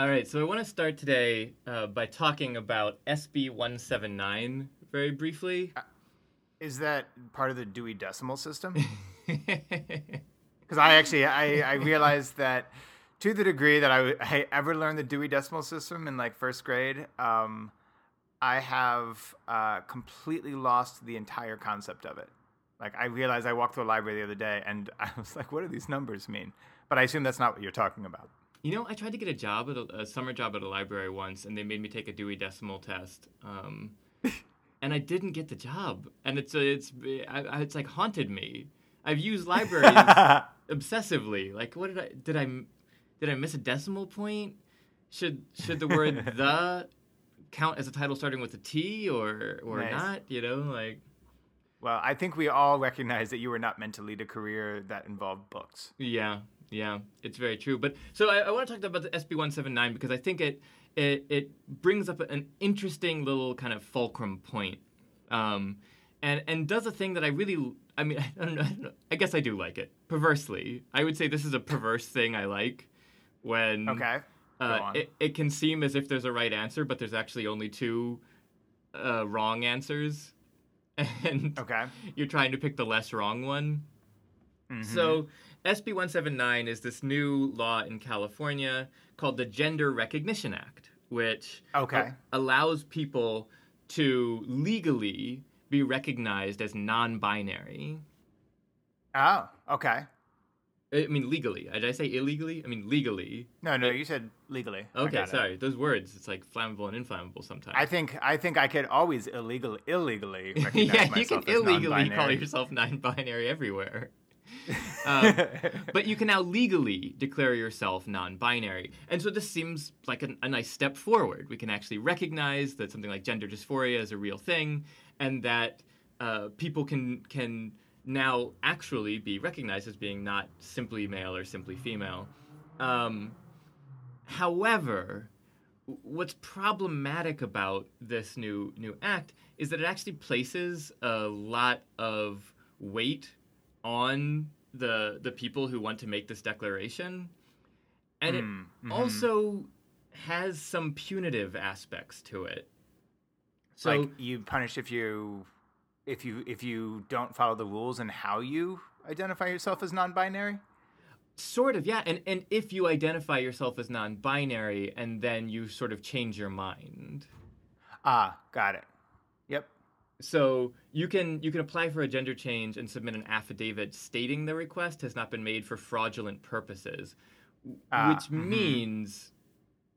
All right, so I want to start today uh, by talking about SB 179 very briefly. Is that part of the Dewey Decimal System? Because I actually I, I realized that to the degree that I, I ever learned the Dewey Decimal System in like first grade, um, I have uh, completely lost the entire concept of it. Like I realized I walked through a library the other day and I was like, what do these numbers mean? But I assume that's not what you're talking about. You know, I tried to get a job at a, a summer job at a library once, and they made me take a Dewey Decimal test. Um, and I didn't get the job, and it's it's it's like haunted me. I've used libraries obsessively. Like, what did I did I did I miss a decimal point? Should should the word the count as a title starting with a T or or Nice. not? You know, like Well, I think we all recognize that you were not meant to lead a career that involved books. yeah, yeah, it's very true. But so I, I want to talk about the SB one seven nine because I think it it it brings up an interesting little kind of fulcrum point, um, and and does a thing that I really I mean I don't know, I don't know I guess I do like it perversely. I would say this is a perverse thing I like when Okay. Uh, it, it can seem as if there's a right answer, but there's actually only two uh, wrong answers, and Okay. you're trying to pick the less wrong one. Mhm. So, SB 179 is this new law in California called the Gender Recognition Act, which Okay. a- allows people to legally be recognized as non binary. Oh, okay. I mean, legally. Did I say illegally? I mean, legally. No, no, you said legally. Okay, got it. sorry. Those words, it's like flammable and inflammable sometimes. I think I think I could always illegal illegally recognize myself. yeah, you can illegally call non-binary. yourself non-binary everywhere. um, but you can now legally declare yourself non-binary, and so this seems like a, a nice step forward. We can actually recognize that something like gender dysphoria is a real thing, and that uh, people can can now actually be recognized as being not simply male or simply female. Um, however, what's problematic about this new new act is that it actually places a lot of weight on the the people who want to make this declaration and it Mm, mhm. also has some punitive aspects to it so like you punish if you if you if you don't follow the rules and how you identify yourself as non-binary. sort of yeah and and if you identify yourself as non-binary and then you sort of change your mind Ah, got it. So you can you can apply for a gender change and submit an affidavit stating the request has not been made for fraudulent purposes, Ah, which mhm. means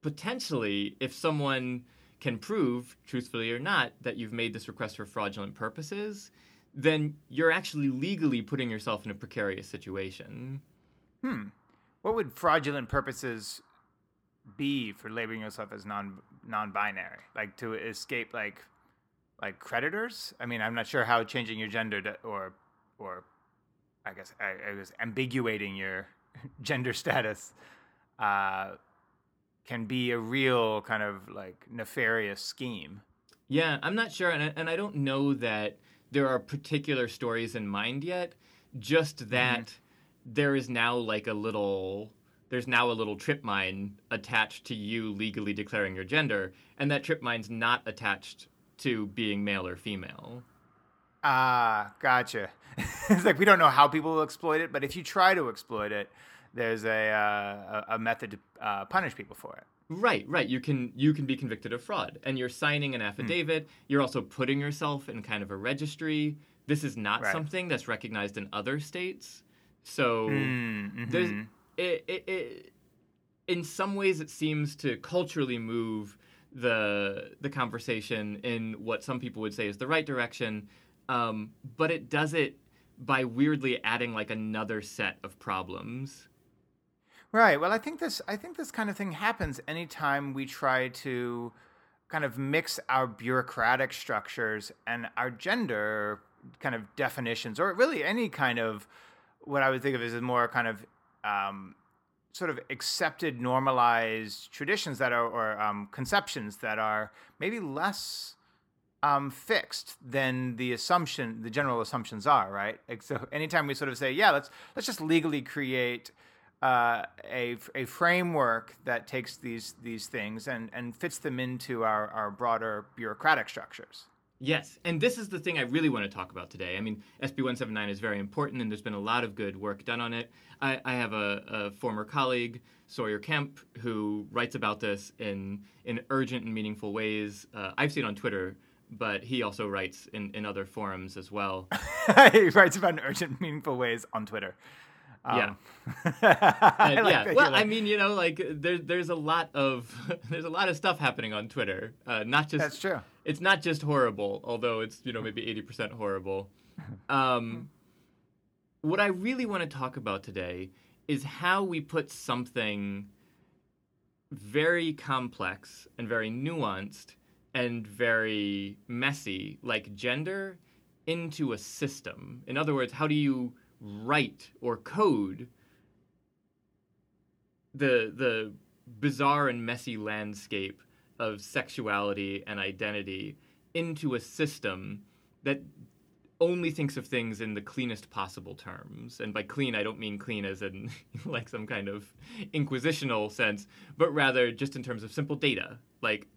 potentially if someone can prove, truthfully or not, that you've made this request for fraudulent purposes, then you're actually legally putting yourself in a precarious situation. Hmm. What would fraudulent purposes be for labeling yourself as non non-binary? Like to escape like like creditors? I mean, I'm not sure how changing your gender to, or or I guess I, I was ambiguating your gender status uh, can be a real kind of like nefarious scheme. Yeah, I'm not sure, and I, and I don't know that there are particular stories in mind yet. Just that there is now like a little, there's now a little trip mine attached to you legally declaring your gender, and that trip mine's not attached to being male or female. Ah, gotcha. it's like we don't know how people will exploit it, but if you try to exploit it, there's a uh, a method to uh, punish people for it. Right, right. You can you can be convicted of fraud, and you're signing an affidavit. You're also putting yourself in kind of a registry. This is not Right. something that's recognized in other states. So Mm, there's mhm. it, it, it in some ways it seems to culturally move the the conversation in what some people would say is the right direction um, but it does it by weirdly adding like another set of problems Right. Well, I think this I think this kind of thing happens anytime we try to kind of mix our bureaucratic structures and our gender kind of definitions, or really any kind of what I would think of as more kind of um, sort of accepted, normalized traditions that are or um, conceptions that are maybe less um, fixed than the assumption, the general assumptions are. Right. So anytime we sort of say, yeah, let's let's just legally create uh, a, a framework that takes these these things and, and fits them into our, our broader bureaucratic structures. Yes, and this is the thing I really want to talk about today. I mean, SB 179 is very important, and there's been a lot of good work done on it. I, I have a, a, former colleague, Sawyer Kemp, who writes about this in, in urgent and meaningful ways. Uh, I've seen on Twitter, but he also writes in, in other forums as well. he writes about in urgent, meaningful ways on Twitter. Um, yeah. and, like yeah. Well, like... I mean, you know, like there's there's a lot of there's a lot of stuff happening on Twitter. Uh, not just that's true. It's not just horrible, although it's you know maybe eighty percent horrible. Um, what I really want to talk about today is how we put something very complex and very nuanced and very messy, like gender, into a system. In other words, how do you write or code the the bizarre and messy landscape of sexuality and identity into a system that only thinks of things in the cleanest possible terms. And by clean, I don't mean clean as in like some kind of inquisitional sense, but rather just in terms of simple data. Like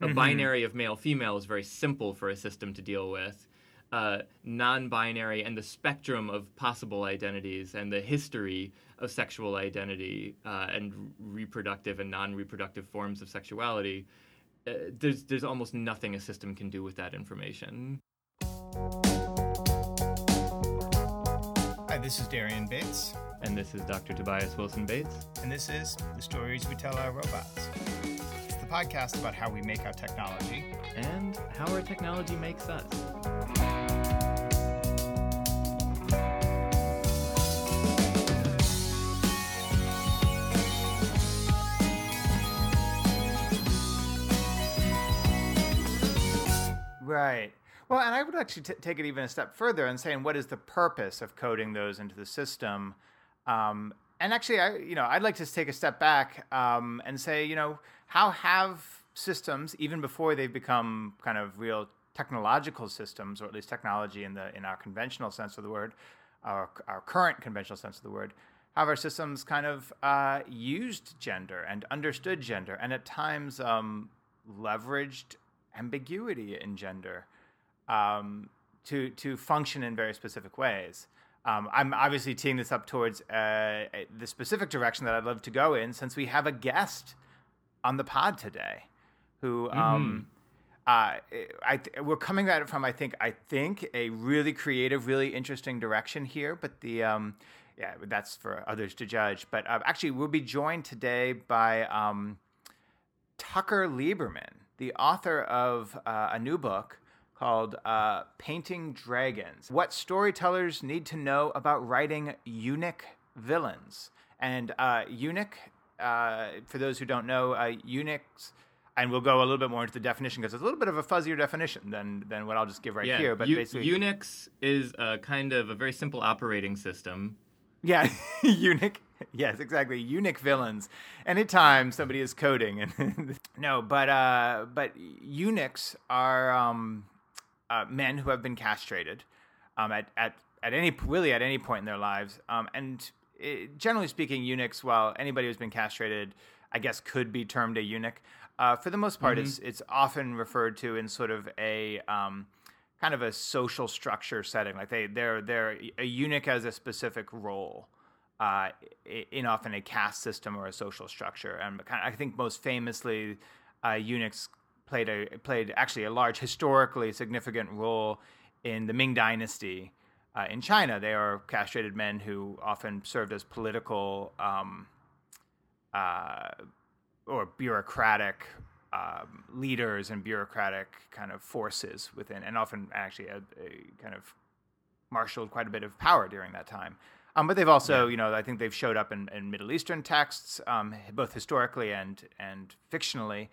a mm-hmm. binary of male female is very simple for a system to deal with uh, non binary and the spectrum of possible identities and the history of sexual identity uh, and reproductive and non reproductive forms of sexuality, uh, there's, there's almost nothing a system can do with that information. Hi, this is Darien Bates. And this is Dr. Tobias Wilson Bates. And this is The Stories We Tell Our Robots. It's the podcast about how we make our technology and how our technology makes us. Right. Well, and I would actually t- take it even a step further and saying what is the purpose of coding those into the system. Um, and actually, I you know I'd like to take a step back um, and say you know how have systems even before they've become kind of real technological systems, or at least technology in the in our conventional sense of the word, our our current conventional sense of the word, have our systems kind of uh, used gender and understood gender, and at times um, leveraged ambiguity in gender um, to to function in very specific ways. Um, I'm obviously teeing this up towards uh, the specific direction that I'd love to go in, since we have a guest on the pod today, who um, mm-hmm. uh, I th- we're coming at it from I think I think a really creative, really interesting direction here. But the um, yeah, that's for others to judge. But uh, actually, we'll be joined today by um, Tucker Lieberman the author of uh, a new book called uh, Painting Dragons What Storytellers Need to Know About Writing Eunuch Villains. And uh, eunuch, uh, for those who don't know, uh, eunuchs. And we'll go a little bit more into the definition because it's a little bit of a fuzzier definition than, than what I'll just give right yeah. here. But U- basically, Unix is a kind of a very simple operating system. Yeah, eunuch yes, exactly. Eunuch villains. Anytime somebody is coding, and no, but uh, but eunuchs are um, uh, men who have been castrated um, at at at any really at any point in their lives, um, and it, generally speaking, eunuchs. While anybody who's been castrated, I guess, could be termed a eunuch. Uh, for the most part, mm-hmm. it's it's often referred to in sort of a um, kind of a social structure setting. Like they they're they're a eunuch has a specific role uh, in often a caste system or a social structure. And I think most famously, uh, eunuchs played a played actually a large historically significant role in the Ming Dynasty uh, in China. They are castrated men who often served as political um, uh, or bureaucratic um, leaders and bureaucratic kind of forces within, and often actually a, a kind of marshaled quite a bit of power during that time. Um, but they've also, yeah. you know, I think they've showed up in, in Middle Eastern texts, um, both historically and and fictionally,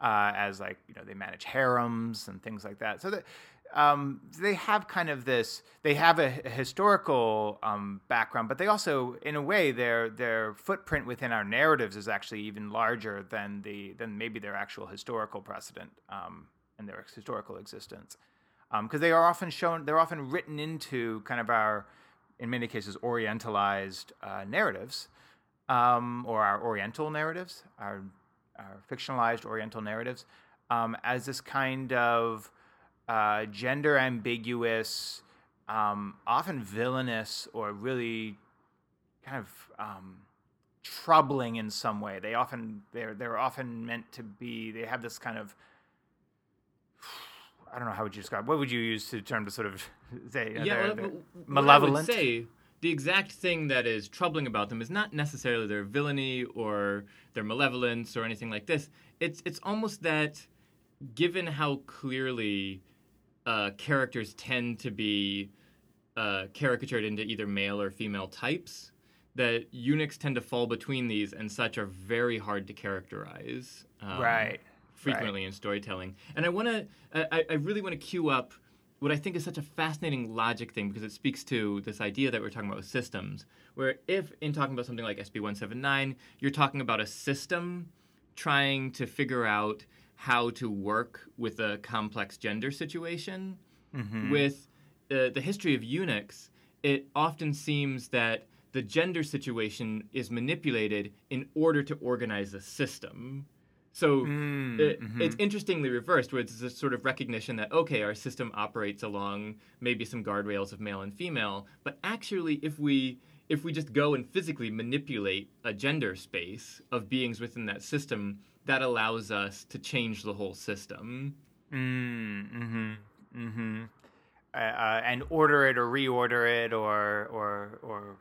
uh, as like you know they manage harems and things like that. So that um, they have kind of this. They have a, a historical um, background, but they also, in a way, their their footprint within our narratives is actually even larger than the than maybe their actual historical precedent um, and their historical existence, because um, they are often shown. They're often written into kind of our in many cases orientalized uh, narratives um, or our Oriental narratives, our, our fictionalized Oriental narratives, um, as this kind of uh, gender ambiguous, um, often villainous, or really kind of um, troubling in some way. They often they're they're often meant to be. They have this kind of I don't know how would you describe. What would you use to term to sort of say? Yeah, they're, well, they're malevolent. I would say the exact thing that is troubling about them is not necessarily their villainy or their malevolence or anything like this. It's it's almost that given how clearly uh, characters tend to be uh, caricatured into either male or female types, that eunuchs tend to fall between these and such are very hard to characterize. um, right. Frequently in storytelling. And I want to, I, I really want to cue up what I think is such a fascinating logic thing because it speaks to this idea that we're talking about with systems. Where if in talking about something like SB 179, you're talking about a system trying to figure out how to work with a complex gender situation. With uh, the history of eunuchs, it often seems that the gender situation is manipulated in order to organize a system. So it, it's interestingly reversed, where it's this sort of recognition that okay, our system operates along maybe some guardrails of male and female, but actually, if we if we just go and physically manipulate a gender space of beings within that system, that allows us to change the whole system. Mm, mm-hmm. Mm-hmm. Uh, uh, and order it or reorder it or or or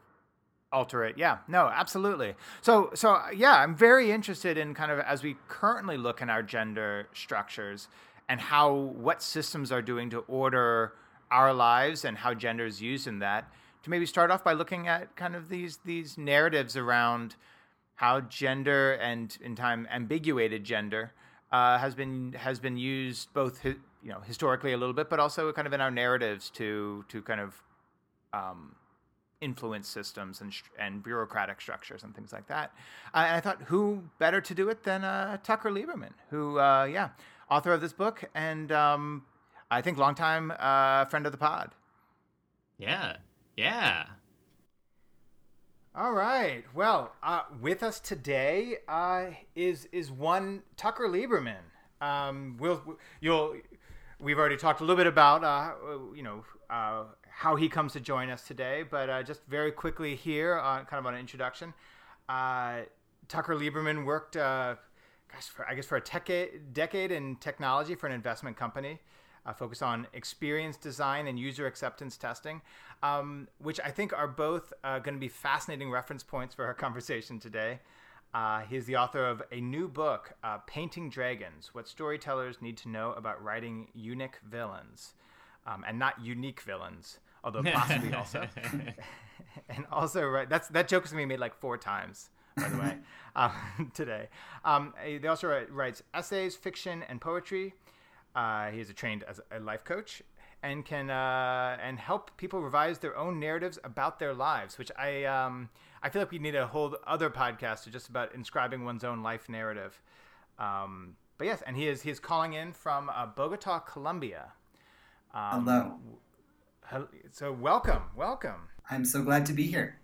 alter it. Yeah. No, absolutely. So so yeah, I'm very interested in kind of as we currently look in our gender structures and how what systems are doing to order our lives and how gender is used in that. To maybe start off by looking at kind of these these narratives around how gender and in time ambiguated gender uh, has been has been used both you know historically a little bit, but also kind of in our narratives to to kind of um, influence systems and and bureaucratic structures and things like that. Uh, and I thought, who better to do it than uh, Tucker Lieberman, who uh, yeah, author of this book and um, I think longtime uh, friend of the pod. Yeah, yeah. All right. Well, uh, with us today uh, is is one Tucker Lieberman. Um, we'll you'll we've already talked a little bit about uh, you know uh, how he comes to join us today, but uh, just very quickly here, uh, kind of on an introduction. Uh, Tucker Lieberman worked, uh, gosh, for, I guess for a decade, decade in technology for an investment company uh, focused on experience design and user acceptance testing, um, which I think are both uh, going to be fascinating reference points for our conversation today. He's the author of a new book, Painting Dragons What Storytellers Need to Know About Writing Eunuch Villains, um, and not unique villains, although possibly also. and also, right, that's, that joke is going to be made like four times, by the way, uh, today. Um, he also write- writes essays, fiction, and poetry. Uh, he is a trained as a life coach and can uh, and help people revise their own narratives about their lives, which I um, I feel like we need a whole other podcast to just about inscribing one's own life narrative. Um, but yes, and he is he is calling in from uh, Bogota, Colombia. Um, Hello. So welcome, welcome. I'm so glad to be here.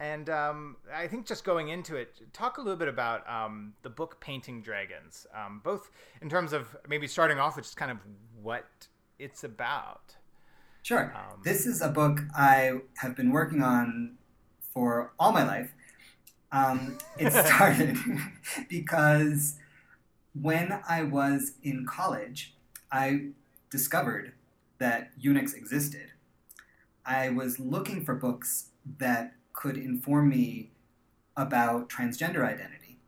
And um, I think just going into it, talk a little bit about um, the book Painting Dragons, um, both in terms of maybe starting off with just kind of what it's about. Sure. Um, this is a book I have been working on for all my life. Um, it started because when I was in college, I discovered that eunuchs existed. I was looking for books that could inform me about transgender identity.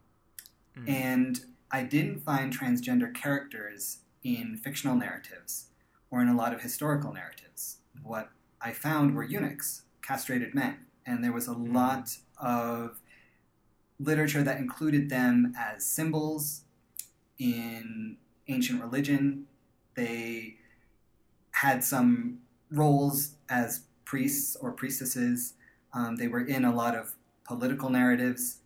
Mm. And I didn't find transgender characters in fictional narratives or in a lot of historical narratives. What I found were eunuchs, castrated men, and there was a lot of literature that included them as symbols in ancient religion. They had some roles as priests or priestesses. Um, they were in a lot of political narratives.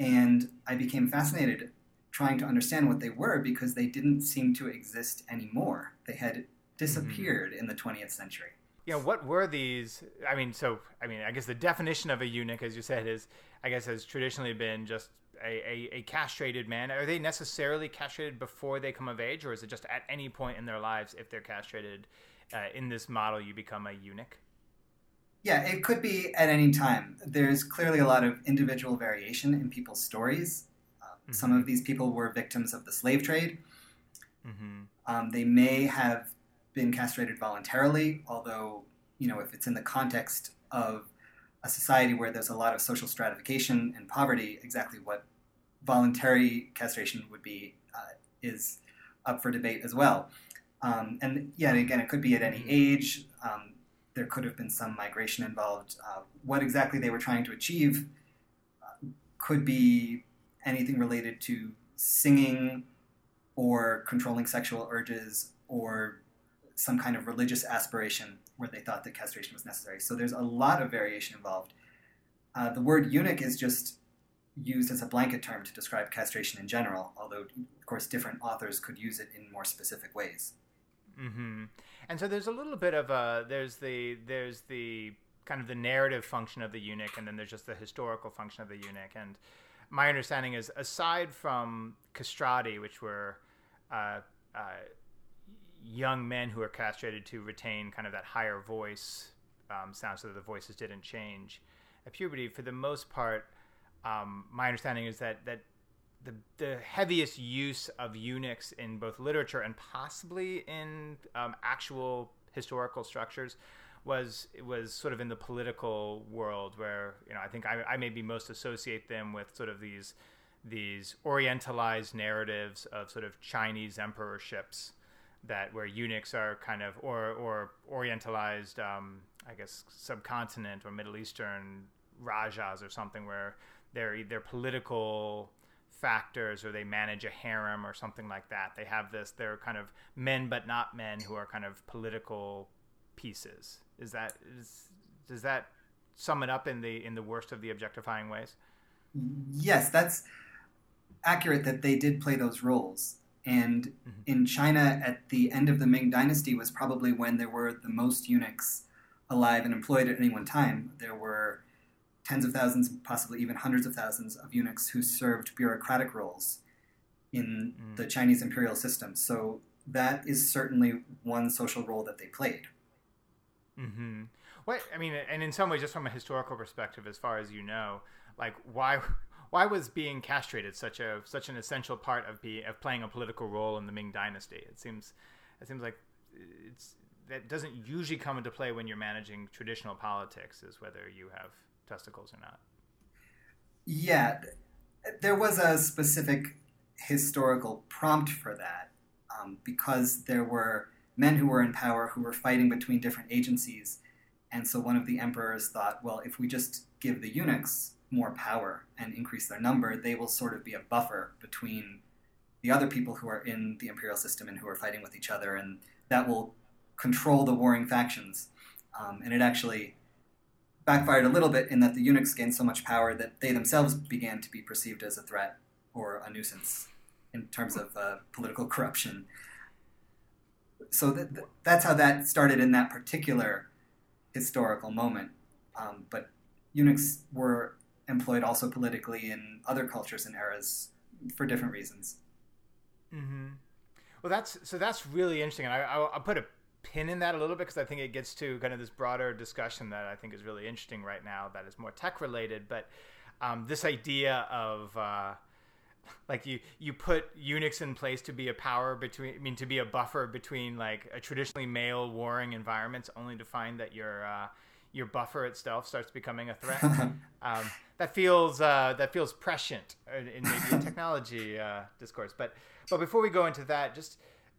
And I became fascinated trying to understand what they were because they didn't seem to exist anymore. They had disappeared in the 20th century. know, what were these? I mean, so I mean, I guess the definition of a eunuch, as you said, is I guess has traditionally been just a, a, a, castrated man. Are they necessarily castrated before they come of age, or is it just at any point in their lives if they're castrated? Uh, in this model, you become a eunuch. Yeah, it could be at any time. There's clearly a lot of individual variation in people's stories. Uh, mm-hmm. Some of these people were victims of the slave trade. Mm-hmm. Um, they may have been castrated voluntarily, although, you know, if it's in the context of a society where there's a lot of social stratification and poverty, exactly what voluntary castration would be uh, is up for debate as well. Um, and yeah, again, it could be at any age. Um, there could have been some migration involved. Uh, what exactly they were trying to achieve uh, could be anything related to singing or controlling sexual urges or some kind of religious aspiration where they thought that castration was necessary. So there's a lot of variation involved. Uh, the word eunuch is just used as a blanket term to describe castration in general, although, of course, different authors could use it in more specific ways. Mm-hmm. And so there's a little bit of a there's the there's the kind of the narrative function of the eunuch, and then there's just the historical function of the eunuch. And my understanding is, aside from castrati, which were uh, uh, young men who are castrated to retain kind of that higher voice um, sound so that the voices didn't change. At puberty, for the most part, um, my understanding is that that the the heaviest use of eunuchs in both literature and possibly in um, actual historical structures was was sort of in the political world where you know I think I, I maybe most associate them with sort of these these orientalized narratives of sort of Chinese emperorships that where eunuchs are kind of or or orientalized um, I guess subcontinent or Middle Eastern rajas or something where they're they're political factors or they manage a harem or something like that. They have this they're kind of men but not men who are kind of political pieces. Is that is does that sum it up in the in the worst of the objectifying ways? Yes, that's accurate that they did play those roles. And mm-hmm. in China, at the end of the Ming Dynasty, was probably when there were the most eunuchs alive and employed at any one time. There were tens of thousands, possibly even hundreds of thousands of eunuchs who served bureaucratic roles in mm. the Chinese imperial system. So that is certainly one social role that they played. Mm-hmm. What I mean, and in some ways, just from a historical perspective, as far as you know, like why why was being castrated such a such an essential part of be of playing a political role in the Ming Dynasty? It seems it seems like it's that doesn't usually come into play when you're managing traditional politics, is whether you have testicles or not. Yeah, there was a specific historical prompt for that um, because there were men who were in power who were fighting between different agencies. And so one of the emperors thought, well, if we just give the eunuchs more power and increase their number, they will sort of be a buffer between the other people who are in the imperial system and who are fighting with each other, and that will control the warring factions. Um, and it actually backfired a little bit in that the eunuchs gained so much power that they themselves began to be perceived as a threat or a nuisance in terms of uh, political corruption. So th- th- that's how that started in that particular historical moment. Um, but eunuchs were employed also politically in other cultures and eras for different reasons. Mm-hmm. Well, that's so that's really interesting, and I, I'll, I'll put a pin in that a little bit because I think it gets to kind of this broader discussion that I think is really interesting right now that is more tech related. But um, this idea of uh, like you you put eunuchs in place to be a power between I mean to be a buffer between like a traditionally male warring environments, only to find that your uh, your buffer itself starts becoming a threat. um, that feels uh, that feels prescient in maybe a technology uh, discourse. But but before we go into that, just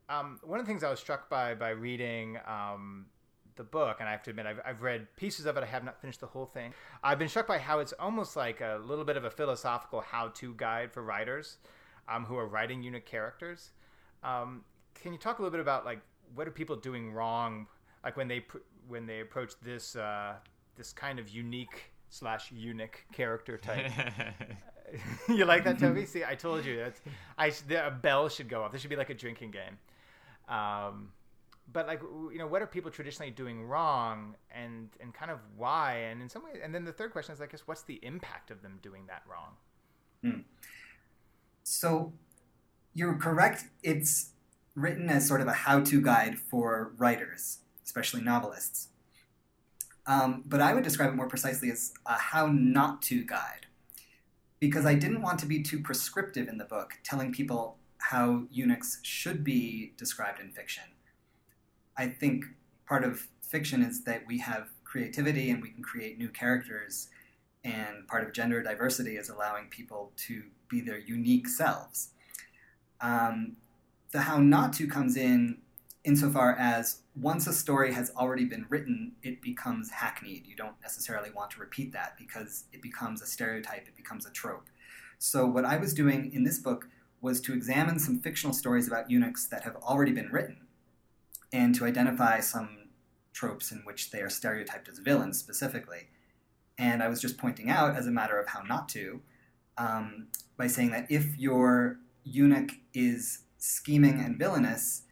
um, one of the things I was struck by by reading um, the book, and I have to admit, I've, I've read pieces of it. I have not finished the whole thing. I've been struck by how it's almost like a little bit of a philosophical how-to guide for writers um, who are writing eunuch characters. Um, can you talk a little bit about like what are people doing wrong, like when they pr- when they approach this uh, this kind of unique slash eunuch character type? you like that, Toby? See, I told you that I the, a bell should go off. This should be like a drinking game. Um, but like you know what are people traditionally doing wrong and and kind of why and in some ways and then the third question is i guess what's the impact of them doing that wrong hmm. so you're correct it's written as sort of a how-to guide for writers especially novelists um, but i would describe it more precisely as a how not to guide because i didn't want to be too prescriptive in the book telling people how eunuchs should be described in fiction I think part of fiction is that we have creativity and we can create new characters. And part of gender diversity is allowing people to be their unique selves. Um, the how not to comes in insofar as once a story has already been written, it becomes hackneyed. You don't necessarily want to repeat that because it becomes a stereotype, it becomes a trope. So, what I was doing in this book was to examine some fictional stories about eunuchs that have already been written and to identify some tropes in which they are stereotyped as villains specifically. And I was just pointing out, as a matter of how not to, um, by saying that if your eunuch is scheming and villainous,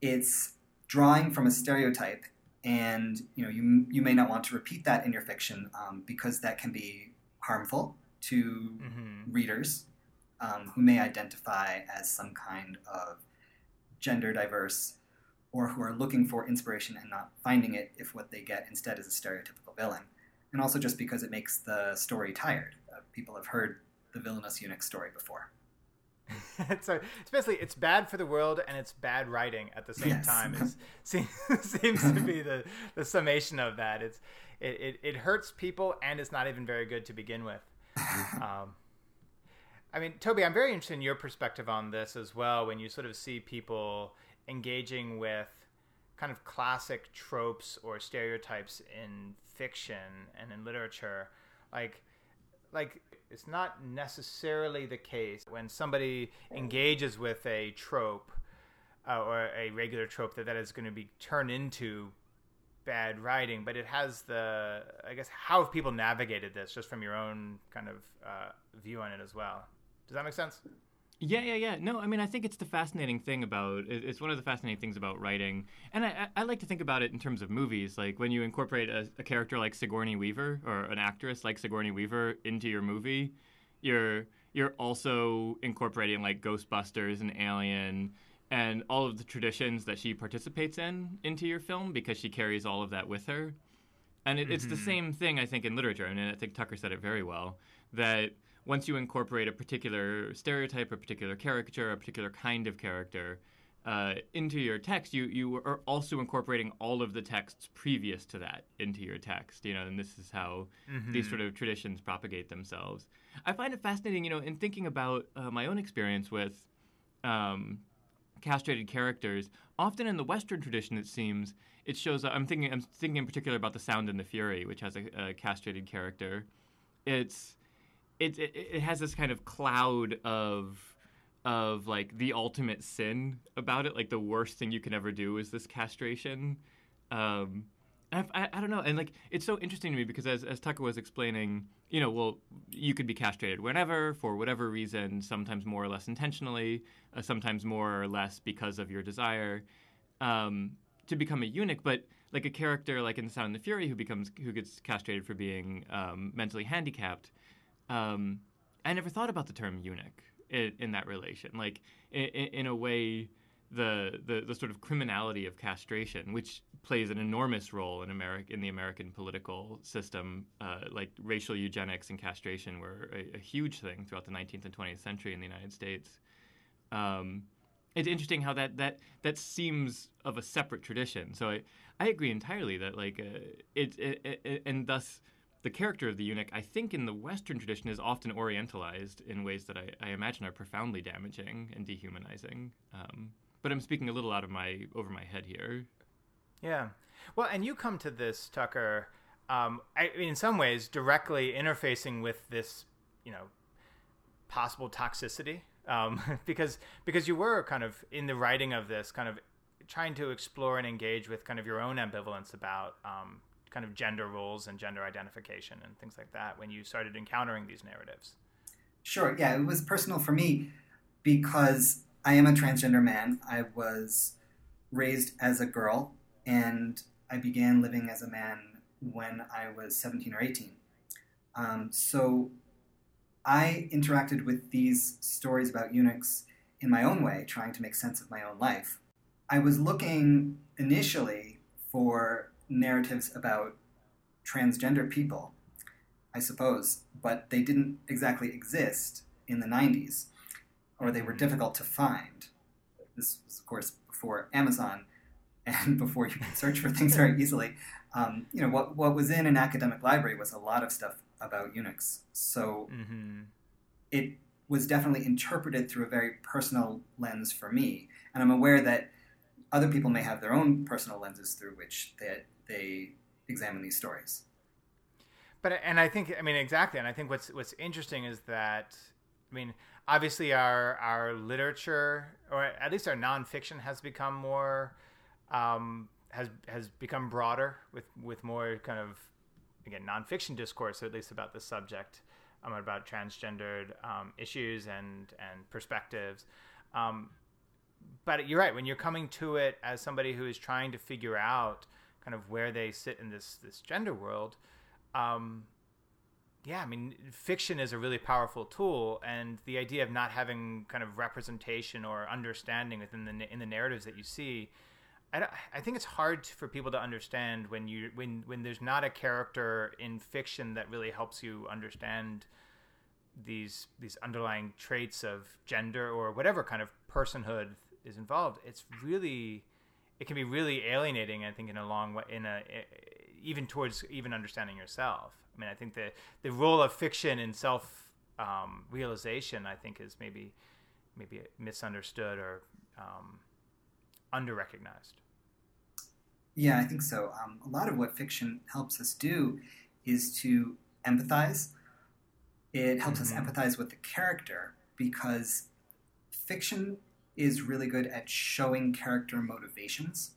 it's drawing from a stereotype, and you know you you may not want to repeat that in your fiction um, because that can be harmful to mm-hmm. readers um, who may identify as some kind of gender diverse or who are looking for inspiration and not finding it if what they get instead is a stereotypical villain. And also just because it makes the story tired. Uh, people have heard the villainous eunuch story before. so it's basically it's bad for the world and it's bad writing at the same yes. time. It seems, seems to be the, the summation of that. It's it, it, it, hurts people and it's not even very good to begin with. Um, I mean, Toby, I'm very interested in your perspective on this as well. When you sort of see people engaging with kind of classic tropes or stereotypes in fiction and in literature like like it's not necessarily the case when somebody engages with a trope uh, or a regular trope that that is going to be turned into bad writing but it has the i guess how have people navigated this just from your own kind of uh, view on it as well? Does that make sense yeah, yeah, yeah. No, I mean, I think it's the fascinating thing about it's one of the fascinating things about writing, and I, I like to think about it in terms of movies. Like when you incorporate a, a character like Sigourney Weaver or an actress like Sigourney Weaver into your movie, you're you're also incorporating like Ghostbusters and Alien and all of the traditions that she participates in into your film because she carries all of that with her. And it, mm-hmm. it's the mm-hmm. same thing, I think, in literature. I and mean, I think Tucker said it very well that once you incorporate a particular stereotype, a particular caricature, a particular kind of character uh, into your text, you you are also incorporating all of the texts previous to that into your text. You know, and this is how mm-hmm. these sort of traditions propagate themselves. I find it fascinating, you know, in thinking about uh, my own experience with. Um, castrated characters often in the western tradition it seems it shows i'm thinking i'm thinking in particular about the sound and the fury which has a, a castrated character it's it, it, has this kind of cloud of of like the ultimate sin about it. Like the worst thing you can ever do is this castration. Um, I, I, I, don't know, and like it's so interesting to me because as as Tucker was explaining, you know, well, you could be castrated whenever for whatever reason, sometimes more or less intentionally, uh, sometimes more or less because of your desire um, to become a eunuch. But like a character like in The Sound and the Fury who becomes who gets castrated for being um, mentally handicapped um, I never thought about the term eunuch in, in that relation. Like in, in a way, the, the the sort of criminality of castration, which plays an enormous role in America in the American political system, uh, like racial eugenics and castration were a, a, huge thing throughout the 19th and 20th century in the United States. Um, it's interesting how that that that seems of a separate tradition. So I I agree entirely that like uh, it, it, it and thus the character of the eunuch, I think, in the Western tradition, is often orientalized in ways that I, I imagine are profoundly damaging and dehumanizing. Um, but I'm speaking a little out of my over my head here. Yeah, well, and you come to this, Tucker. Um, I, in some ways, directly interfacing with this, you know, possible toxicity, um, because because you were kind of in the writing of this, kind of trying to explore and engage with kind of your own ambivalence about um, kind of gender roles and gender identification and things like that when you started encountering these narratives? Sure. Yeah, it was personal for me because I am a transgender man. I was raised as a girl, and I began living as a man when I was 17 or 18. Um, so I interacted with these stories about eunuchs in my own way, trying to make sense of my own life. I was looking initially for narratives about transgender people, I suppose, but they didn't exactly exist in the 90s, or they were difficult to find. This was, of course, before Amazon and before you could search for things very easily. Um, you know, what, what was in an academic library was a lot of stuff about eunuchs. So mm-hmm. it was definitely interpreted through a very personal lens for me. And I'm aware that other people may have their own personal lenses through which they, they examine these stories. But and I think I mean exactly, and I think what's what's interesting is that I mean obviously our our literature or at least our nonfiction has become more um, has has become broader with with more kind of again nonfiction discourse at least about the subject um, about transgendered um, issues and and perspectives. Um, but you're right when you're coming to it as somebody who is trying to figure out kind of where they sit in this this gender world. Um, yeah, I mean, fiction is a really powerful tool, and the idea of not having kind of representation or understanding within the in the narratives that you see I, I think it's hard for people to understand when you when when there's not a character in fiction that really helps you understand these these underlying traits of gender or whatever kind of personhood is involved. It's really it can be really alienating. I think in a long way in a even towards even understanding yourself. I mean, I think the the role of fiction in self um, realization, I think, is maybe maybe misunderstood or um, underrecognized. Yeah, I think so. Um, a lot of what fiction helps us do is to empathize. It helps mm-hmm. us empathize with the character because fiction is really good at showing character motivations.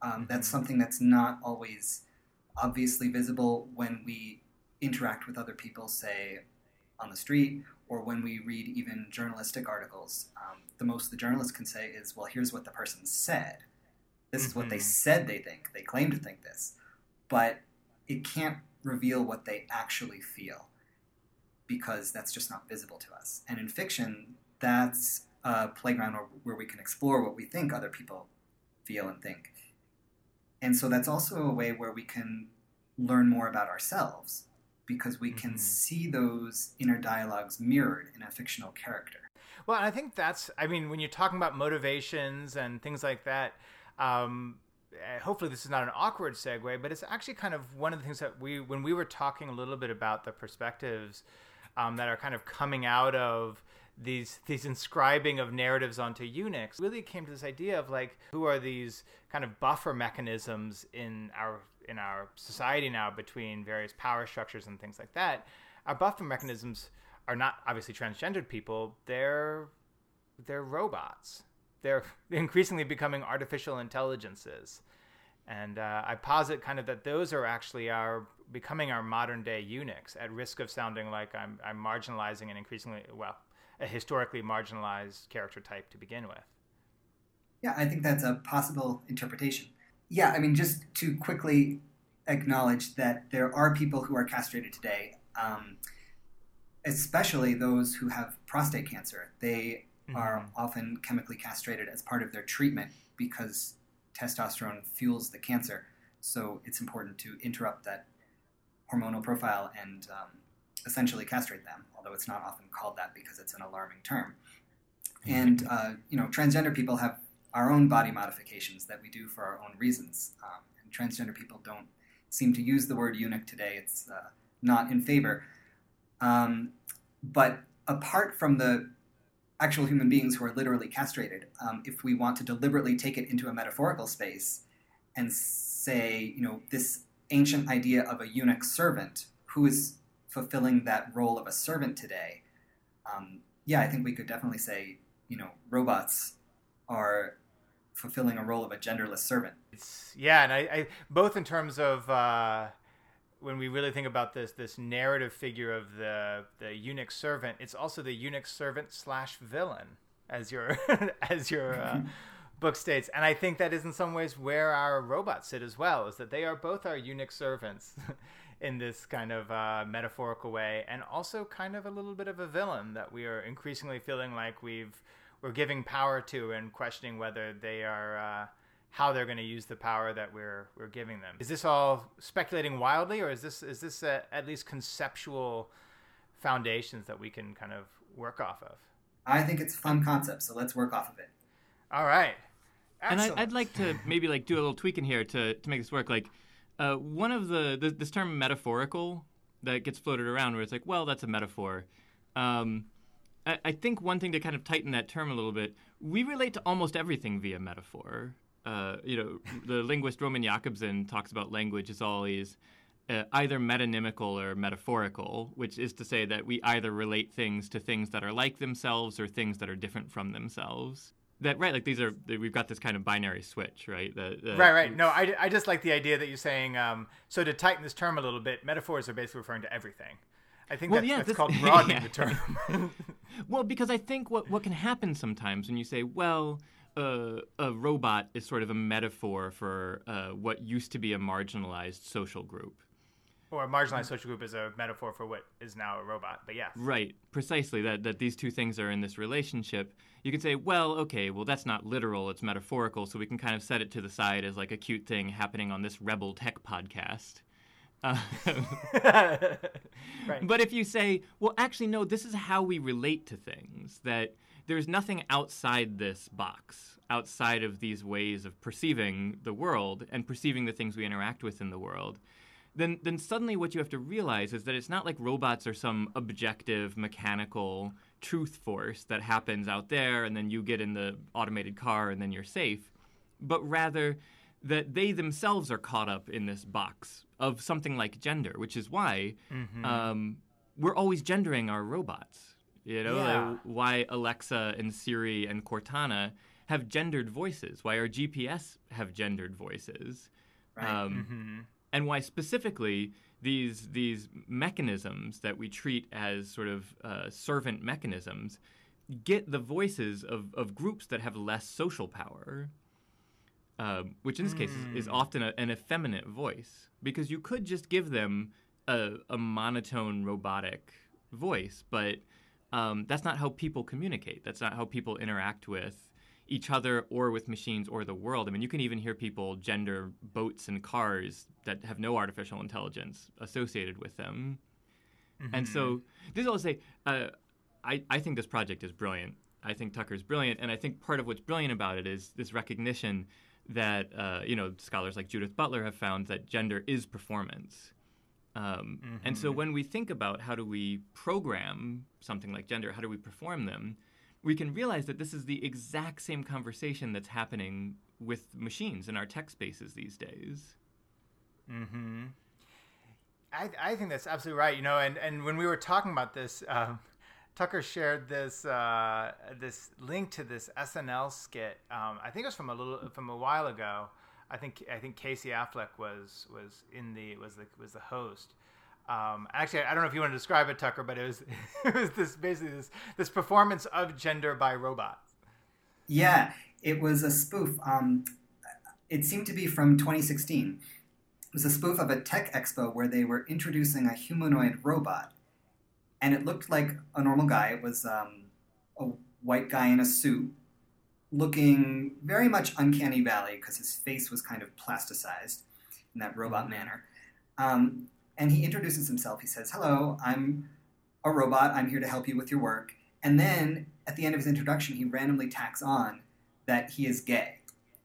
Um, mm-hmm. That's something that's not always obviously visible when we interact with other people, say on the street, or when we read even journalistic articles. Um, the most the journalist can say is, well, here's what the person said. This mm-hmm. is what they mm-hmm. said they think. They claim to think this. But it can't reveal what they actually feel because that's just not visible to us. And in fiction, that's a playground where, where we can explore what we think other people feel and think. And so that's also a way where we can learn more about ourselves because we can mm-hmm. see those inner dialogues mirrored in a fictional character. Well, I think that's, I mean, when you're talking about motivations and things like that, um, eh, hopefully this is not an awkward segue, but it's actually kind of one of the things that we, when we were talking a little bit about the perspectives um, that are kind of coming out of these these inscribing of narratives onto eunuchs really came to this idea of like who are these kind of buffer mechanisms in our in our society now between various power structures and things like that. Our buffer mechanisms are not obviously transgendered people; they're they're robots. They're increasingly becoming artificial intelligences, and uh, I posit kind of that those are actually our becoming our modern day eunuchs, at risk of sounding like I'm I'm marginalizing and increasingly well a historically marginalized character type to begin with. Yeah, I think that's a possible interpretation. Yeah, I mean, just to quickly acknowledge that there are people who are castrated today, um, especially those who have prostate cancer. They mm-hmm. are often chemically castrated as part of their treatment because testosterone fuels the cancer. So it's important to interrupt that hormonal profile and um, essentially castrate them, although it's not often called that because it's an alarming term. Mm-hmm. And uh, you know, transgender people have our own body modifications that we do for our own reasons. Um, and transgender people don't seem to use the word eunuch today; it's uh, not in favor. Um, but apart from the actual human beings who are literally castrated, um, if we want to deliberately take it into a metaphorical space and say, you know, this ancient idea of a eunuch servant who is fulfilling that role of a servant today, um, yeah, I think we could definitely say, you know, robots are fulfilling a role of a genderless servant. It's, yeah, and I, I, both in terms of uh, when we really think about this this narrative figure of the the eunuch servant, it's also the eunuch servant slash villain as your as your uh, book states, and I think that is in some ways where our robots sit as well, is that they are both our Unix servants in this kind of uh, metaphorical way, and also kind of a little bit of a villain that we are increasingly feeling like we've we're giving power to and questioning whether they are uh, how they're going to use the power that we're we're giving them. Is this all speculating wildly, or is this is this a, at least conceptual foundations that we can kind of work off of? I think it's a fun concept, so let's work off of it. All right. Excellent. And I, would like to maybe like do a little tweak in here to to make this work. Like uh, one of the, the, this term metaphorical that gets floated around, where it's like, well, that's a metaphor. Um, I, I, think one thing to kind of tighten that term a little bit, we relate to almost everything via metaphor. Uh, you know, the linguist Roman Jakobson talks about language as always uh, either metonymical or metaphorical, which is to say that we either relate things to things that are like themselves or things that are different from themselves that right like these are we've got this kind of binary switch right? The, the, right right. no I, I just like the idea that you're saying um, so to tighten this term a little bit metaphors are basically referring to everything. I think well, that's, yeah, that's this, called broadening yeah. the term. Well because i think what, what can happen sometimes when you say well uh, a robot is sort of a metaphor for uh, what used to be a marginalized social group or a marginalized social group is a metaphor for what is now a robot but yeah right precisely that that these two things are in this relationship you can say, well, okay, well, that's not literal, it's metaphorical, so we can kind of set it to the side as like a cute thing happening on this Rebel Tech podcast. Right. But if you say, well, actually, no, this is how we relate to things, that there's nothing outside this box, outside of these ways of perceiving the world and perceiving the things we interact with in the world then then suddenly what you have to realize is that it's not like robots are some objective mechanical truth force that happens out there and then you get in the automated car and then you're safe, but rather that they themselves are caught up in this box of something like gender, which is why mm-hmm. um, we're always gendering our robots. You know, yeah. like why Alexa and Siri and Cortana have gendered voices, why our GPS have gendered voices. Right. Um, mm-hmm. And why specifically these these mechanisms that we treat as sort of uh, servant mechanisms get the voices of, of groups that have less social power, uh, which in this mm. case is, is hmm. often a, an effeminate voice, because you could just give them a, a monotone robotic voice, but um, that's not how people communicate. That's not how people interact with each other or with machines or the world. I mean, you can even hear people gender boats and cars that have no artificial intelligence associated with them. Mm-hmm. And so, this is all to say, uh, I, I think this project is brilliant. I think Tucker's brilliant, and I think part of what's brilliant about it is this recognition that uh, you know scholars like Judith Butler have found that gender is performance. Um, mm-hmm. And so, mm-hmm. when we think about how do we program something like gender, how do we perform them, we can realize that this is the exact same conversation that's happening with machines in our tech spaces these days. Hmm. I I think that's absolutely right. You know, and and when we were talking about this. Um, Tucker shared this uh, this link to this SNL skit. Um, I think it was from a little from a while ago. I think I think Casey Affleck was was in the was the was the host, um, actually, I don't know if you want to describe it, Tucker, but it was it was this basically this this performance of gender by robots. Yeah, it was a spoof. Um, it seemed to be from 2016. It was a spoof of a tech expo where they were introducing a humanoid robot, and it looked like a normal guy. It was um, a white guy in a suit, looking very much uncanny valley because his face was kind of plasticized in that robot mm-hmm. manner. Um, and he introduces himself. He says, Hello, I'm a robot. I'm here to help you with your work. And then at the end of his introduction, he randomly tacks on that he is gay,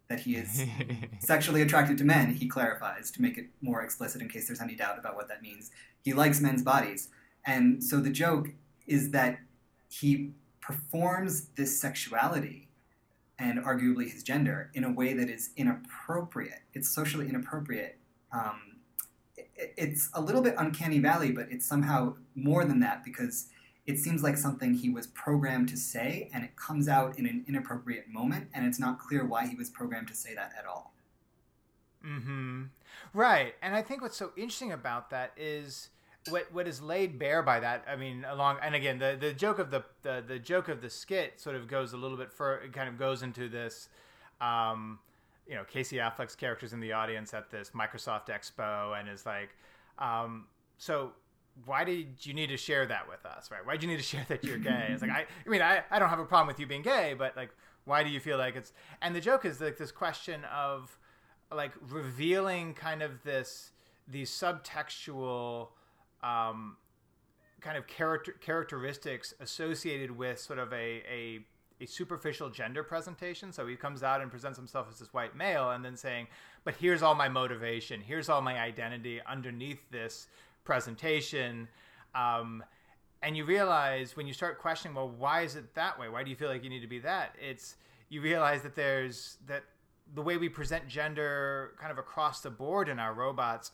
that he is sexually attracted to men, he clarifies to make it more explicit in case there's any doubt about what that means. He likes men's bodies. And so the joke is that he performs this sexuality and arguably his gender in a way that is inappropriate. It's socially inappropriate um, it's a little bit uncanny valley, but it's somehow more than that because it seems like something he was programmed to say, and it comes out in an inappropriate moment, and it's not clear why he was programmed to say that at all. Hmm. Right, and I think what's so interesting about that is what what is laid bare by that. I mean, along and again, the the joke of the the, the joke of the skit sort of goes a little bit further. It kind of goes into this um, you know, Casey Affleck's character's in the audience at this Microsoft Expo and is like, um, so why did you need to share that with us, right? Why did you need to share that you're gay? It's like I, I mean, I, I don't have a problem with you being gay, but like, why do you feel like it's? And the joke is like this question of like revealing kind of this these subtextual um, kind of character characteristics associated with sort of a, a a superficial gender presentation. So he comes out and presents himself as this white male, and then saying, "But here's all my motivation. Here's all my identity underneath this presentation." Um, and you realize when you start questioning, well, why is it that way? Why do you feel like you need to be that? It's you realize that there's that the way we present gender kind of across the board in our robots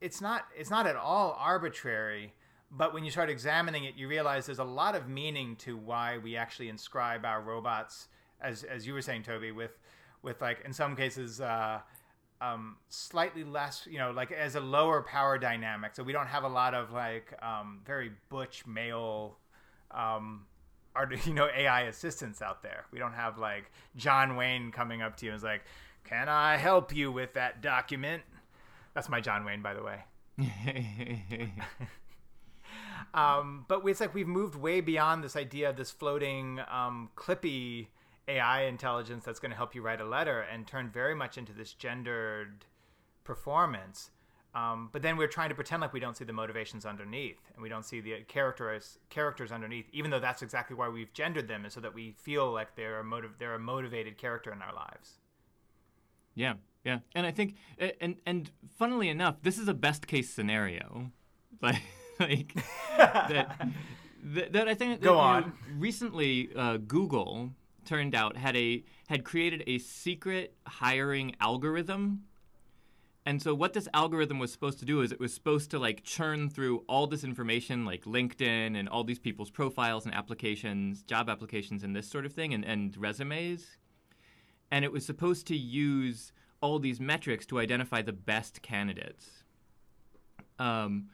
it's not it's not at all arbitrary but when you start examining it you realize there's a lot of meaning to why we actually inscribe our robots as as you were saying toby with with like in some cases uh, um, slightly less you know like as a lower power dynamic so we don't have a lot of like um, very butch male um, you know AI assistants out there. We don't have like John Wayne coming up to you and is like, "Can I help you with that document?" That's my John Wayne, by the way. um, but it's like we've moved way beyond this idea of this floating, um, clippy AI intelligence that's going to help you write a letter and turn very much into this gendered performance. Um, but then we're trying to pretend like we don't see the motivations underneath, and we don't see the characters characters underneath, even though that's exactly why we've gendered them, is so that we feel like they're a motive, they're a motivated character in our lives. Yeah, yeah, and I think, and and funnily enough, this is a best case scenario, like like that, that, that I think. Go that, on. know, recently, uh, Google turned out had a had created a secret hiring algorithm and so what this algorithm was supposed to do is it was supposed to like churn through all this information like LinkedIn and all these people's profiles and applications, job applications and this sort of thing and, and resumes. And it was supposed to use all these metrics to identify the best candidates. Um,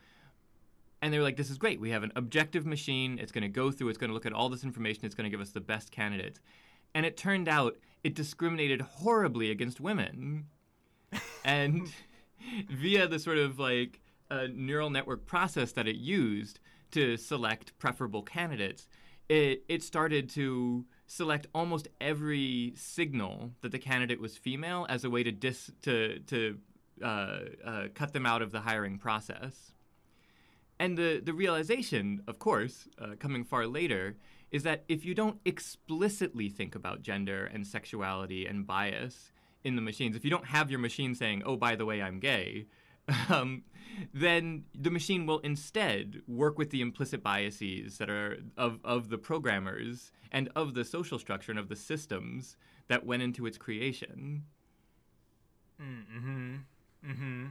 and they were like, this is great. We have an objective machine. It's going to go through, it's going to look at all this information, it's going to give us the best candidates. And it turned out it discriminated horribly against women and via the sort of like uh, neural network process that it used to select preferable candidates, it, it started to select almost every signal that the candidate was female as a way to dis to to uh, uh, cut them out of the hiring process. And the the realization, of course, uh, coming far later, is that if you don't explicitly think about gender and sexuality and bias, in the machines, if you don't have your machine saying, "Oh, by the way, I'm gay," um, then the machine will instead work with the implicit biases that are of of the programmers and of the social structure and of the systems that went into its creation. Mm-hmm. Mm-hmm.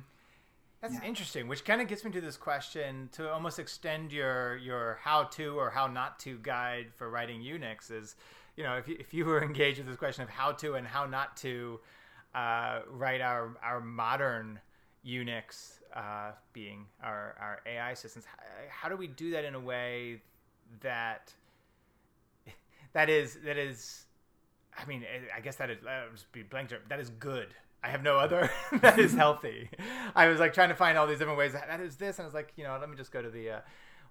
That's yeah. interesting, which kind of gets me to this question to almost extend your your how to or how not to guide for writing eunuchs is, you know, if you, if you were engaged with this question of how to and how not to uh, write our our modern eunuchs, uh, being our our AI systems. How, how, do we do that in a way that that is that is? I mean, I guess that is just be blank. That is good. I have no other. that is healthy. I was like trying to find all these different ways. That is this, and I was like, you know, let me just go to the. Uh,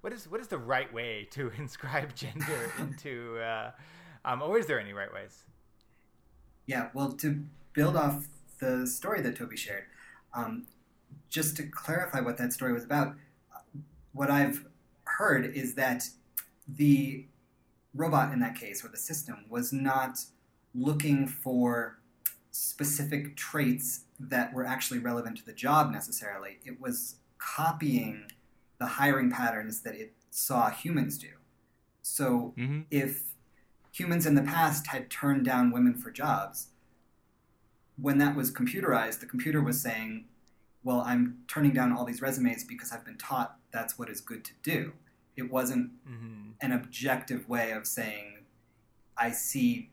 what is what is the right way to inscribe gender into? Uh, um, or is there any right ways? Yeah, well, to build off the story that Toby shared, um, just to clarify what that story was about, what I've heard is that the robot in that case, or the system, was not looking for specific traits that were actually relevant to the job necessarily. It was copying the hiring patterns that it saw humans do. So mm-hmm. if humans in the past had turned down women for jobs, when that was computerized, the computer was saying, well, I'm turning down all these resumes because I've been taught that's what is good to do. It wasn't mm-hmm. an objective way of saying, I see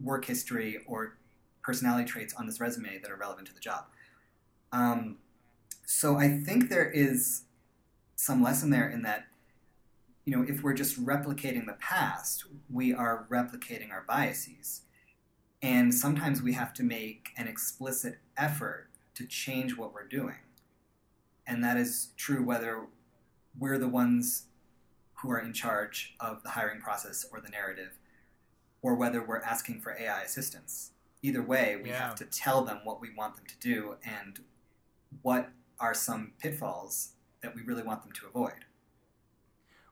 work history or personality traits on this resume that are relevant to the job. Um, so I think there is some lesson there in that, you know, if we're just replicating the past, we are replicating our biases And sometimes we have to make an explicit effort to change what we're doing. And that is true whether we're the ones who are in charge of the hiring process or the narrative, or whether we're asking for AI assistance. Either way, we Yeah. have to tell them what we want them to do and what are some pitfalls that we really want them to avoid.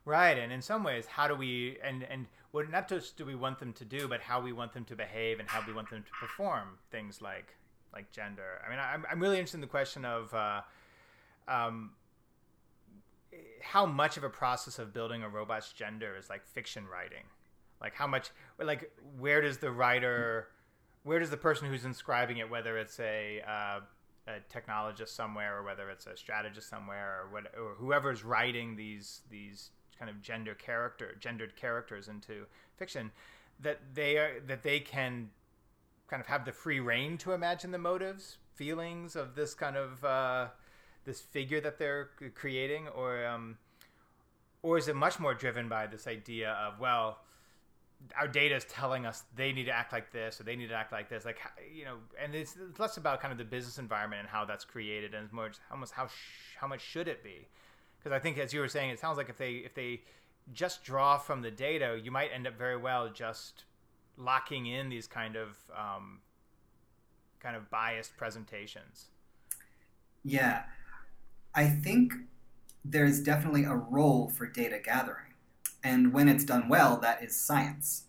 Right, and in some ways, how do we and and what not just do we want them to do, but how we want them to behave and how we want them to perform things like like gender. I mean, I'm I'm really interested in the question of uh, um, how much of a process of building a robot's gender is like fiction writing, like how much like where does the writer, where does the person who's inscribing it, whether it's a uh, a technologist somewhere or whether it's a strategist somewhere or what or whoever's writing these these kind of gender character gendered characters into fiction that they are that they can kind of have the free reign to imagine the motives feelings of this kind of uh, this figure that they're creating or um, or is it much more driven by this idea of well our data is telling us they need to act like this or they need to act like this like you know and it's, it's less about kind of the business environment and how that's created and more much how sh- how much should it be? Because i think as you were saying it sounds like if they if they just draw from the data you might end up very well just locking in these kind of um, kind of biased presentations. Yeah, I think there's definitely a role for data gathering. And when it's done well, that is science.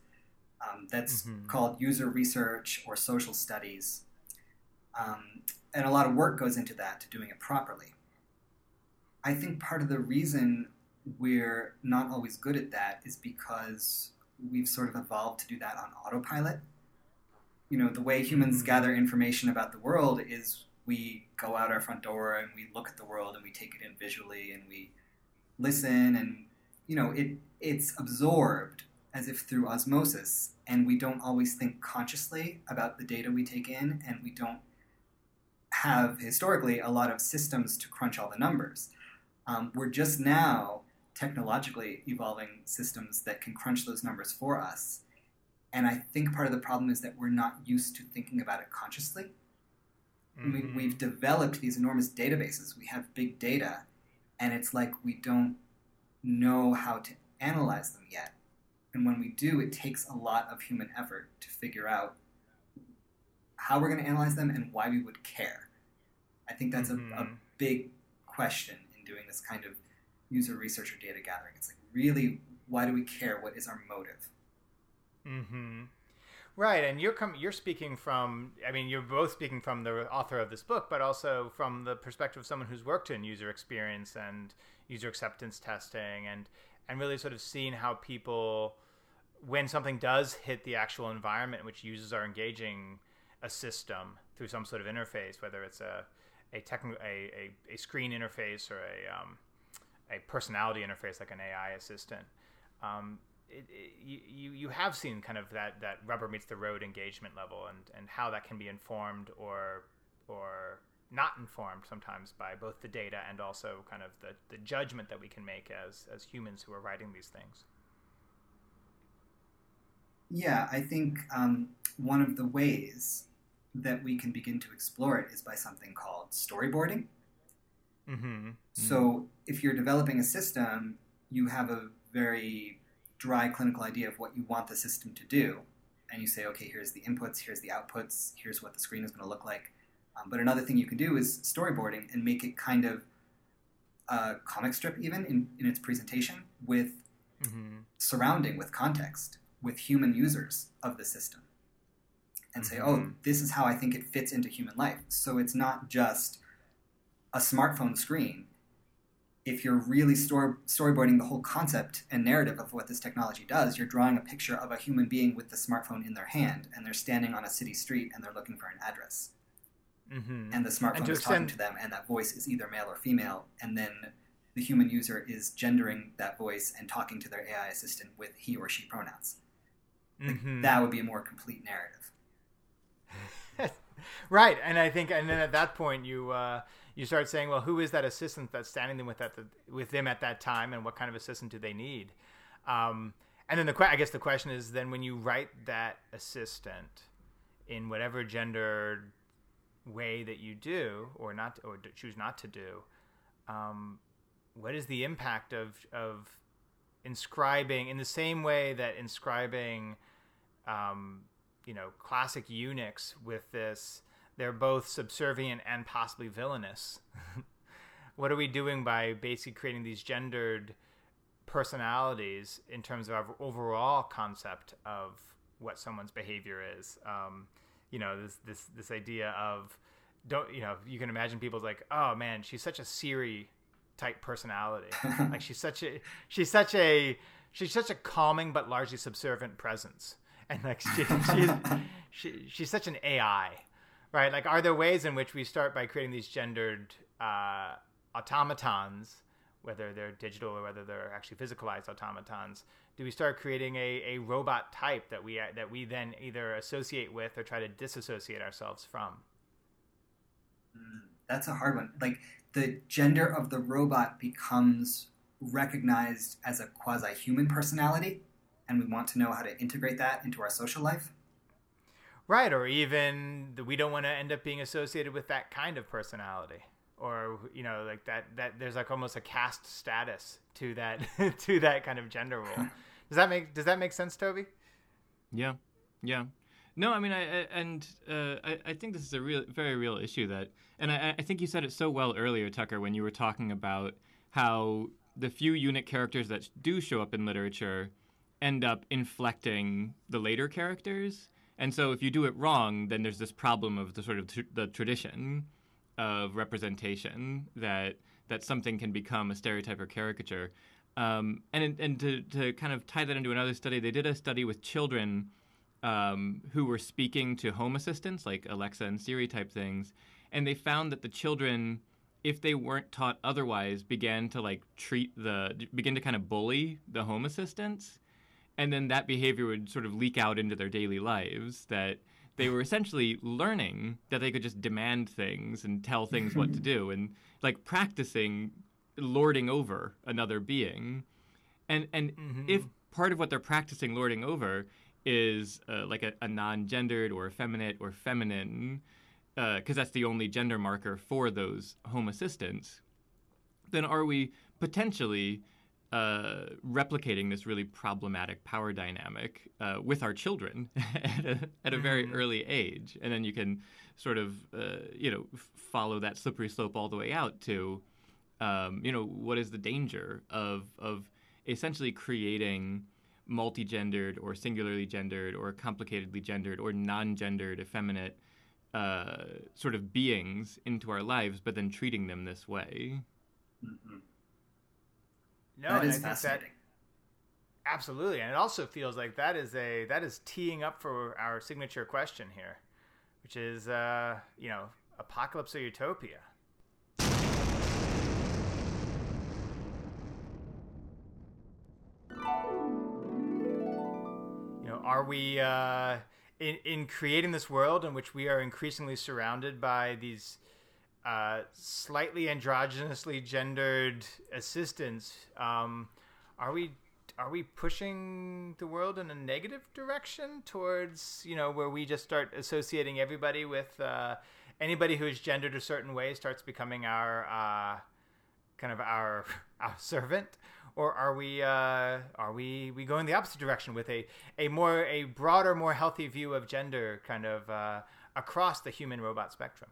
Um, that's Mhm. called user research or social studies. Um, and a lot of work goes into that to doing it properly. I think part of the reason we're not always good at that is because we've sort of evolved to do that on autopilot. You know, the way humans Mhm. gather information about the world is we go out our front door and we look at the world and we take it in visually and we listen and you know it it's absorbed as if through osmosis and we don't always think consciously about the data we take in and we don't have historically a lot of systems to crunch all the numbers um, we're just now technologically evolving systems that can crunch those numbers for us and i think part of the problem is that we're not used to thinking about it consciously we, Mhm. we've developed these enormous databases. We have big data, and it's like we don't know how to analyze them yet. And when we do, it takes a lot of human effort to figure out how we're going to analyze them and why we would care. I think that's a, a Mhm. big question in doing this kind of user research or data gathering. It's like, really, why do we care? What is our motive? Mm-hmm. Right, and you're com- you're speaking from. I mean, you're both speaking from the author of this book, but also from the perspective of someone who's worked in user experience and user acceptance testing, and and really sort of seeing how people, when something does hit the actual environment in which users are engaging a system through some sort of interface, whether it's a a, techn- a, a, a screen interface or a um, a personality interface like an AI assistant. Um, it, it, you, you have seen kind of that, that rubber meets the road engagement level and, and how that can be informed or or not informed sometimes by both the data and also kind of the, the judgment that we can make as, as humans who are writing these things. Yeah, I think um, one of the ways that we can begin to explore it is by something called storyboarding. Mm-hmm. So, if you're developing a system, you have a very dry clinical idea of what you want the system to do. And you say, okay, here's the inputs, here's the outputs, here's what the screen is going to look like. Um, but another thing you can do is storyboarding and make it kind of a comic strip, even in, in its presentation, with Mm-hmm. surrounding, with context, with human users of the system. And say, oh, Mhm. this is how I think it fits into human life. So it's not just a smartphone screen. If you're really story- storyboarding the whole concept and narrative of what this technology does, you're drawing a picture of a human being with the smartphone in their hand, and they're standing on a city street and they're looking for an address. Mm-hmm. And the smartphone to is talking to them, and that voice is either male or female, and then the human user is gendering that voice and talking to their AI assistant with he or she pronouns. Like, Mhm. That would be a more complete narrative. right, and I think, and then at that point, you uh, you start saying, well, who is that assistant that's standing them with that with them at that time, and what kind of assistant do they need? Um, and then the I guess the question is, then when you write that assistant, in whatever gendered way that you do or not or choose not to do um, what is the impact of of inscribing in the same way that inscribing um, you know classic eunuchs with this they're both subservient and possibly villainous. What are we doing by basically creating these gendered personalities in terms of our overall concept of what someone's behavior is? Um, you know this this this idea of don't you know you can imagine people's like oh man she's such a Siri type personality. Like she's such a she's such a she's such a calming but largely subservient presence. And like she, she's she, she's such an AI right? Like are there ways in which we start by creating these gendered uh, automatons whether they're digital or whether they're actually physicalized automatons? Do we start creating a, a robot type that we that we then either associate with or try to disassociate ourselves from? Mm, that's a hard one. Like the gender of the robot becomes recognized as a quasi human personality and we want to know how to integrate that into our social life right or even we don't want to end up being associated with that kind of personality. Or you know like that that there's like almost a caste status to that to that kind of gender role does that make does that make sense toby? Yeah yeah. No i mean i, I and uh, I, I think this is a real very real issue that and I, I think you said it so well earlier tucker when you were talking about how the few eunuch characters that do show up in literature end up inflecting the later characters and so if you do it wrong then there's this problem of the sort of tr- the tradition of representation that that something can become a stereotype or caricature. Um, and and to, to kind of tie that into another study, they did a study with children um, who were speaking to home assistants like Alexa and Siri type things, and they found that the children, if they weren't taught otherwise, began to like treat the begin to kind of bully the home assistants, and then that behavior would sort of leak out into their daily lives that they were essentially learning that they could just demand things and tell things what to do and like practicing lording over another being and and mm-hmm. if part of what they're practicing lording over is uh, like a, a, non-gendered or effeminate or feminine because uh, that's the only gender marker for those home assistants then are we potentially uh, replicating this really problematic power dynamic uh, with our children at a, at a very mm-hmm. early age, and then you can sort of uh, you know f- follow that slippery slope all the way out to um, you know what is the danger of of essentially creating multi-gendered or singularly gendered or complicatedly gendered or non-gendered effeminate uh, sort of beings into our lives, but then treating them this way. Mm-hmm. No, that is fascinating. That, absolutely, and it also feels like that is a that is teeing up for our signature question here, which is uh, you know apocalypse or utopia. You know, are we uh, in in creating this world in which we are increasingly surrounded by these uh, slightly androgynously gendered assistants. Um, are we are we pushing the world in a negative direction towards you know where we just start associating everybody with uh, anybody who is gendered a certain way starts becoming our uh, kind of our our servant or are we uh, are we we going the opposite direction with a a more a broader more healthy view of gender kind of uh, across the human robot spectrum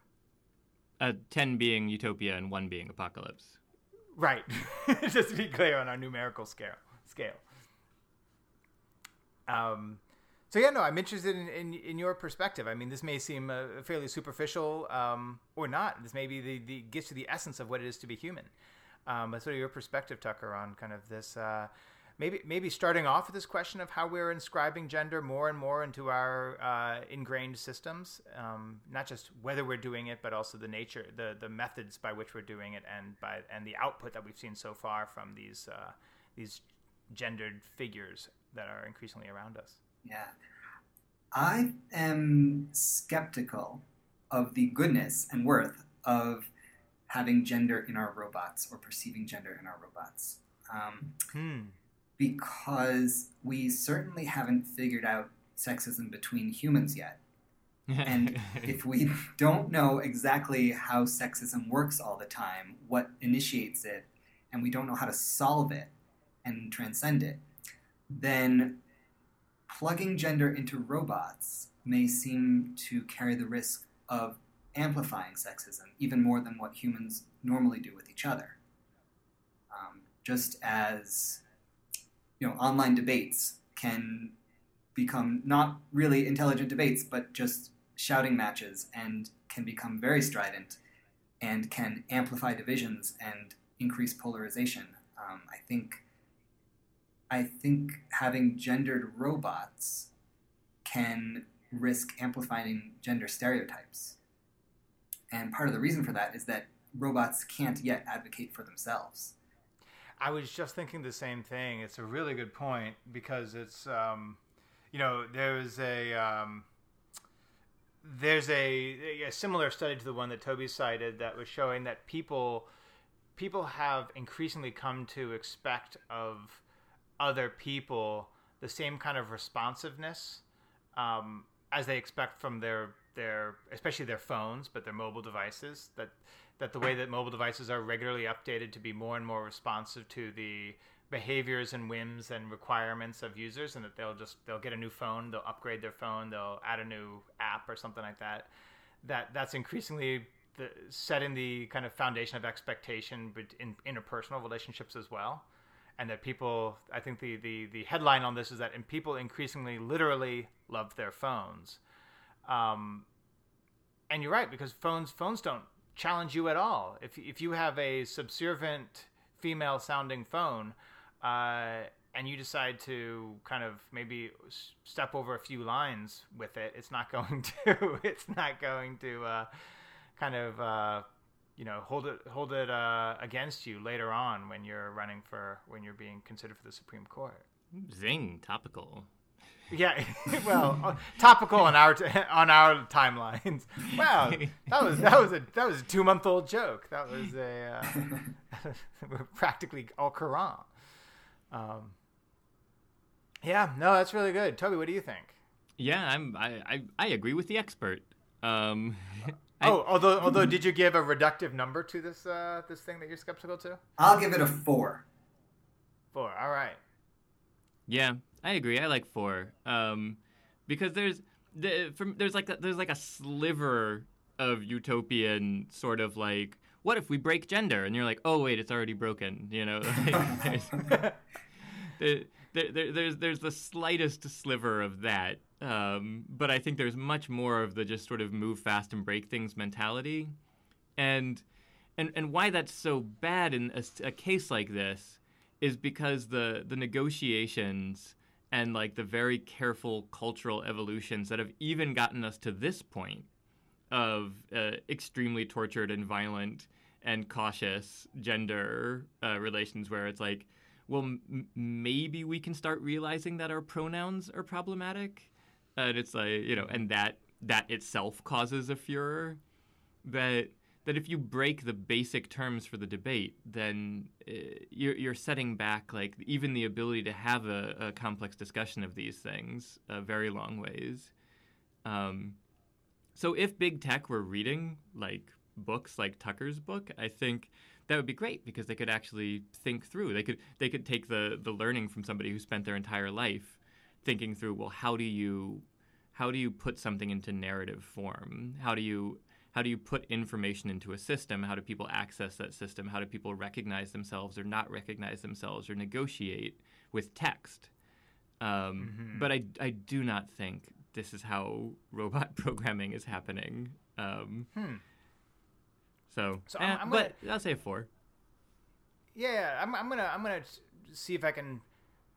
uh, 10 being utopia and 1 being apocalypse. Right. Just to be clear on our numerical scale. Scale. Um, so yeah, no, I'm interested in, in, in, your perspective. I mean, this may seem uh, fairly superficial um, or not. This may be the, the gets to the essence of what it is to be human. Um, but sort of your perspective, Tucker, on kind of this uh, maybe maybe starting off with this question of how we're inscribing gender more and more into our uh, ingrained systems, um, not just whether we're doing it, but also the nature, the the methods by which we're doing it, and by and the output that we've seen so far from these uh, these gendered figures that are increasingly around us. Yeah, I am skeptical of the goodness and worth of having gender in our robots or perceiving gender in our robots. Um, hmm because we certainly haven't figured out sexism between humans yet. and if we don't know exactly how sexism works all the time, what initiates it, and we don't know how to solve it and transcend it, then plugging gender into robots may seem to carry the risk of amplifying sexism even more than what humans normally do with each other. Um, just as you know, online debates can become not really intelligent debates, but just shouting matches and can become very strident and can amplify divisions and increase polarization. Um, I think I think having gendered robots can risk amplifying gender stereotypes. And part of the reason for that is that robots can't yet advocate for themselves. I was just thinking the same thing. It's a really good point because it's, um, you know, there's a um, there's a, a similar study to the one that Toby cited that was showing that people people have increasingly come to expect of other people the same kind of responsiveness um, as they expect from their their especially their phones, but their mobile devices. That that the way that mobile devices are regularly updated to be more and more responsive to the behaviors and whims and requirements of users, and that they'll just they'll get a new phone, they'll upgrade their phone, they'll add a new app or something like that. That that's increasingly the, setting the kind of foundation of expectation in interpersonal relationships as well and that people i think the, the, the headline on this is that and people increasingly literally love their phones um, and you're right because phones phones don't challenge you at all if, if you have a subservient female sounding phone uh, and you decide to kind of maybe step over a few lines with it it's not going to it's not going to uh, kind of uh, you know hold it hold it uh, against you later on when you're running for when you're being considered for the Supreme Court. Zing, topical. Yeah, well, uh, topical on our t- on our timelines. Wow, that was that was a that was a two month old joke. That was a uh, practically all Quran. Um, yeah, no, that's really good. Toby, what do you think? Yeah, I'm I I, I agree with the expert. Um, oh, although although did you give a reductive number to this uh, this thing that you're skeptical to? I'll give it a four. Four. All right. Yeah, I agree. I like four um, because there's the, from, there's like a, there's like a sliver of utopian sort of like what if we break gender and you're like oh wait it's already broken you know there, there, there's there's the slightest sliver of that um, but I think there's much more of the just sort of move fast and break things mentality, and and and why that's so bad in a, a case like this is because the the negotiations and like the very careful cultural evolutions that have even gotten us to this point of uh, extremely tortured and violent and cautious gender uh, relations where it's like well m- maybe we can start realizing that our pronouns are problematic and it's like you know, and that that itself causes a furor. That that if you break the basic terms for the debate, then uh, you're, you're setting back like even the ability to have a, a complex discussion of these things a very long ways. Um, so if big tech were reading like books like Tucker's book, I think that would be great because they could actually think through. They could they could take the the learning from somebody who spent their entire life thinking through well how do you how do you put something into narrative form how do you how do you put information into a system how do people access that system how do people recognize themselves or not recognize themselves or negotiate with text um, mm-hmm. but I, I do not think this is how robot programming is happening um, hmm. so, so eh, I'm, but gonna, I'll say four yeah I'm, I'm gonna I'm gonna see if I can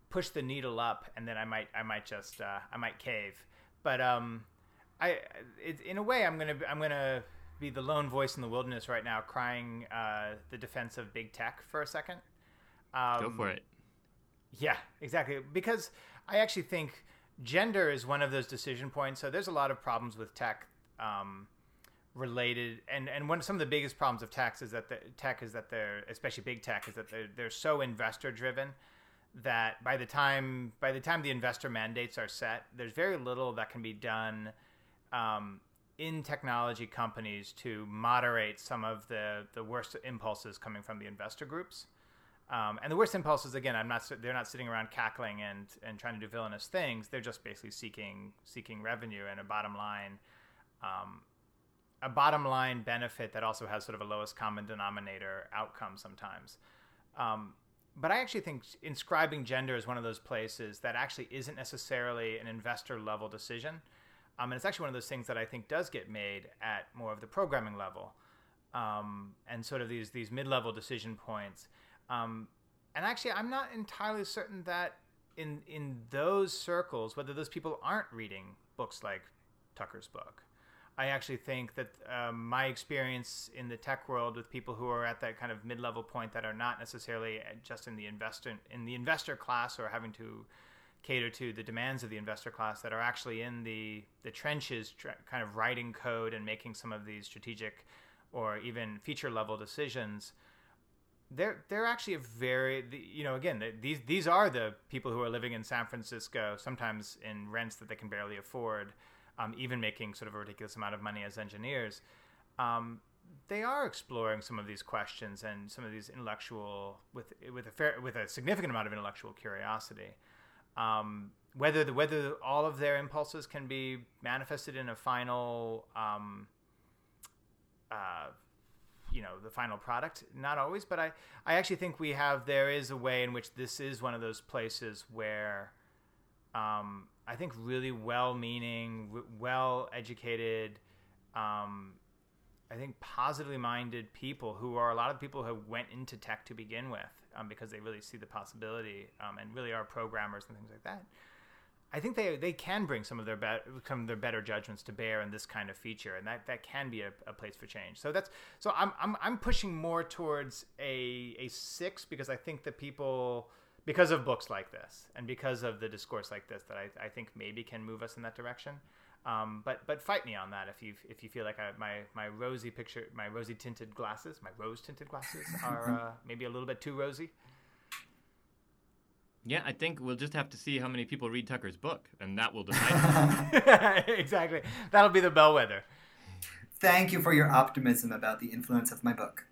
push the needle up, and then I might I might just uh, I might cave. But um, I it, in a way I'm gonna I'm gonna be the lone voice in the wilderness right now, crying uh, the defense of big tech for a second. Um, Go for it. Yeah, exactly. Because I actually think gender is one of those decision points. So there's a lot of problems with tech. Um, related and and one some of the biggest problems of tech is that the tech is that they're especially big tech is that they're, they're so investor driven that by the time by the time the investor mandates are set, there's very little that can be done um, in technology companies to moderate some of the, the worst impulses coming from the investor groups. Um, and the worst impulses, again, I'm not. They're not sitting around cackling and, and trying to do villainous things. They're just basically seeking seeking revenue and a bottom line, um, a bottom line benefit that also has sort of a lowest common denominator outcome sometimes. Um, but I actually think inscribing gender is one of those places that actually isn't necessarily an investor level decision. Um, and it's actually one of those things that I think does get made at more of the programming level, um, and sort of these these mid level decision points. Um, and actually, I'm not entirely certain that in in those circles, whether those people aren't reading books like Tucker's book. I actually think that um, my experience in the tech world with people who are at that kind of mid level point that are not necessarily just in the investor in the investor class or having to cater to the demands of the investor class that are actually in the the trenches, kind of writing code and making some of these strategic or even feature level decisions. They're they're actually a very you know again these these are the people who are living in San Francisco sometimes in rents that they can barely afford, um, even making sort of a ridiculous amount of money as engineers. Um, they are exploring some of these questions and some of these intellectual with with a fair with a significant amount of intellectual curiosity. Um, whether the, whether all of their impulses can be manifested in a final, um, uh, you know, the final product, not always. But I, I actually think we have there is a way in which this is one of those places where, um, I think really well-meaning, well-educated, um, I think positively minded people who are a lot of people who went into tech to begin with um, because they really see the possibility um, and really are programmers and things like that. I think they they can bring some of their be- some of their better judgments to bear in this kind of feature, and that, that can be a, a place for change. So that's so I'm, I'm I'm pushing more towards a a six because I think that people because of books like this and because of the discourse like this that I, I think maybe can move us in that direction. Um, but but fight me on that if you if you feel like I, my my rosy picture my rosy tinted glasses my rose tinted glasses are uh, maybe a little bit too rosy. Yeah, I think we'll just have to see how many people read Tucker's book, and that will decide. exactly, that'll be the bellwether. Thank you for your optimism about the influence of my book.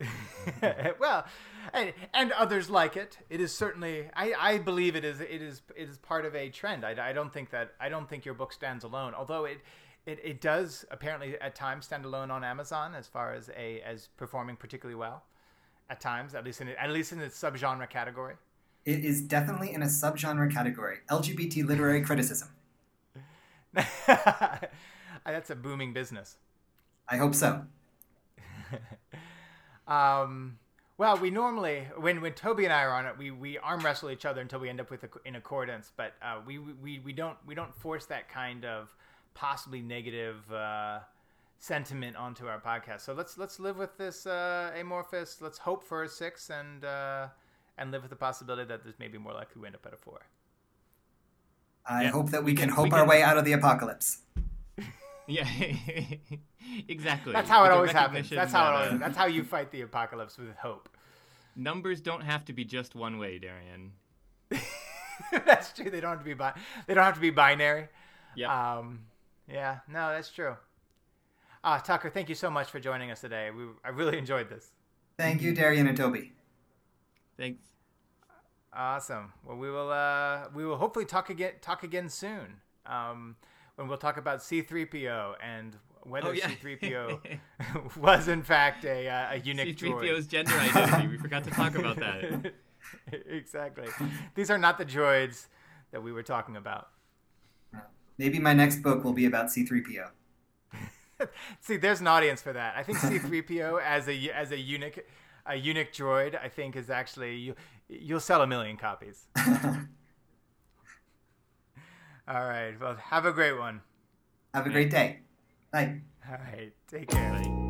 well, and, and, others like it. It is certainly. I, I believe it is. It is. It is part of a trend. I, I don't think that. I don't think your book stands alone. Although it, it, it does apparently at times stand alone on Amazon as far as a as performing particularly well. At times, at least in at least in its subgenre category. It is definitely in a subgenre category: LGBT literary criticism. That's a booming business. I hope so. Um, well, we normally when when Toby and I are on it, we, we arm wrestle each other until we end up with a, in accordance. But uh, we, we we don't we don't force that kind of possibly negative uh, sentiment onto our podcast. So let's let's live with this uh, amorphous. Let's hope for a six and uh, and live with the possibility that there's maybe more likely we end up at a four. I yeah. hope that we, we can, can, hope we our can... way out of the apocalypse. Yeah, exactly. That's how it always happens. That's how it always, that's how you fight the apocalypse with hope. Numbers don't have to be just one way, Darien. that's true. They don't have to be bi- they don't have to be binary. Yeah. Um, yeah. No, that's true. Ah, Tucker, thank you so much for joining us today. We I really enjoyed this. Thank you, Darien and Toby. Thanks. Awesome. Well, we will uh, we will hopefully talk again talk again soon. Um, when we'll talk about C3PO and whether oh, yeah. C3PO was in fact a, uh, a eunuch droid C3PO's droid. gender identity. we forgot to talk about that. exactly. These are not the droids that we were talking about. Maybe my next book will be about C3PO. See, there's an audience for that. I think C3PO as a as a eunuch a eunuch droid, I think is actually you you'll sell a million copies. All right. Well, have a great one. Have a great day. Bye. All right. Take care. Bye.